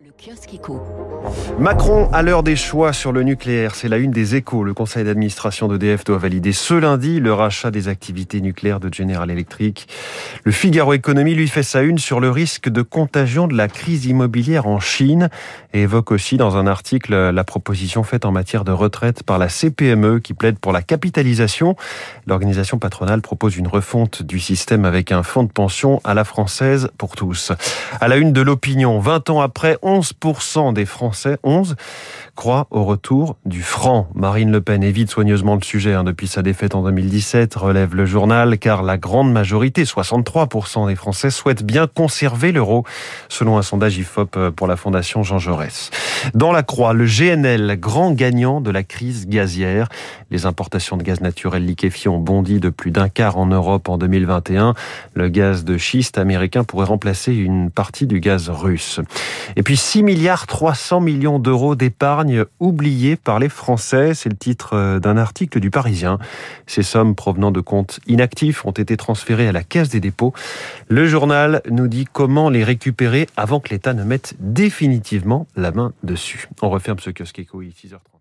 Le kiosque éco. Macron à l'heure des choix sur le nucléaire, c'est la une des échos. Le conseil d'administration d'EDF doit valider ce lundi le rachat des activités nucléaires de General Electric. Le Figaro Économie lui fait sa une sur le risque de contagion de la crise immobilière en Chine et évoque aussi dans un article la proposition faite en matière de retraite par la CPME qui plaide pour la capitalisation. L'organisation patronale propose une refonte du système avec un fonds de pension à la française pour tous. À la une de l'opinion, 20 ans après, 11% des Français, 11, croient au retour du franc. Marine Le Pen évite soigneusement le sujet hein, depuis sa défaite en 2017, relève le journal, car la grande majorité, 63% des Français, souhaitent bien conserver l'euro, selon un sondage IFOP euh, pour la Fondation Jean Jaurès. Dans la croix, le GNL, grand gagnant de la crise gazière. Les importations de gaz naturel liquéfié ont bondi de plus d'un quart en Europe en 2021. Le gaz de schiste américain pourrait remplacer une partie du gaz russe. Et puis 6 milliards 300 millions d'euros d'épargne oubliés par les Français. C'est le titre euh, d'un article du Parisien. Ces sommes provenant de comptes inactifs ont été transférées à la Caisse des dépôts. Le journal nous dit comment les récupérer avant que l'État ne mette définitivement la main. On referme ce kiosque éco, 6h30.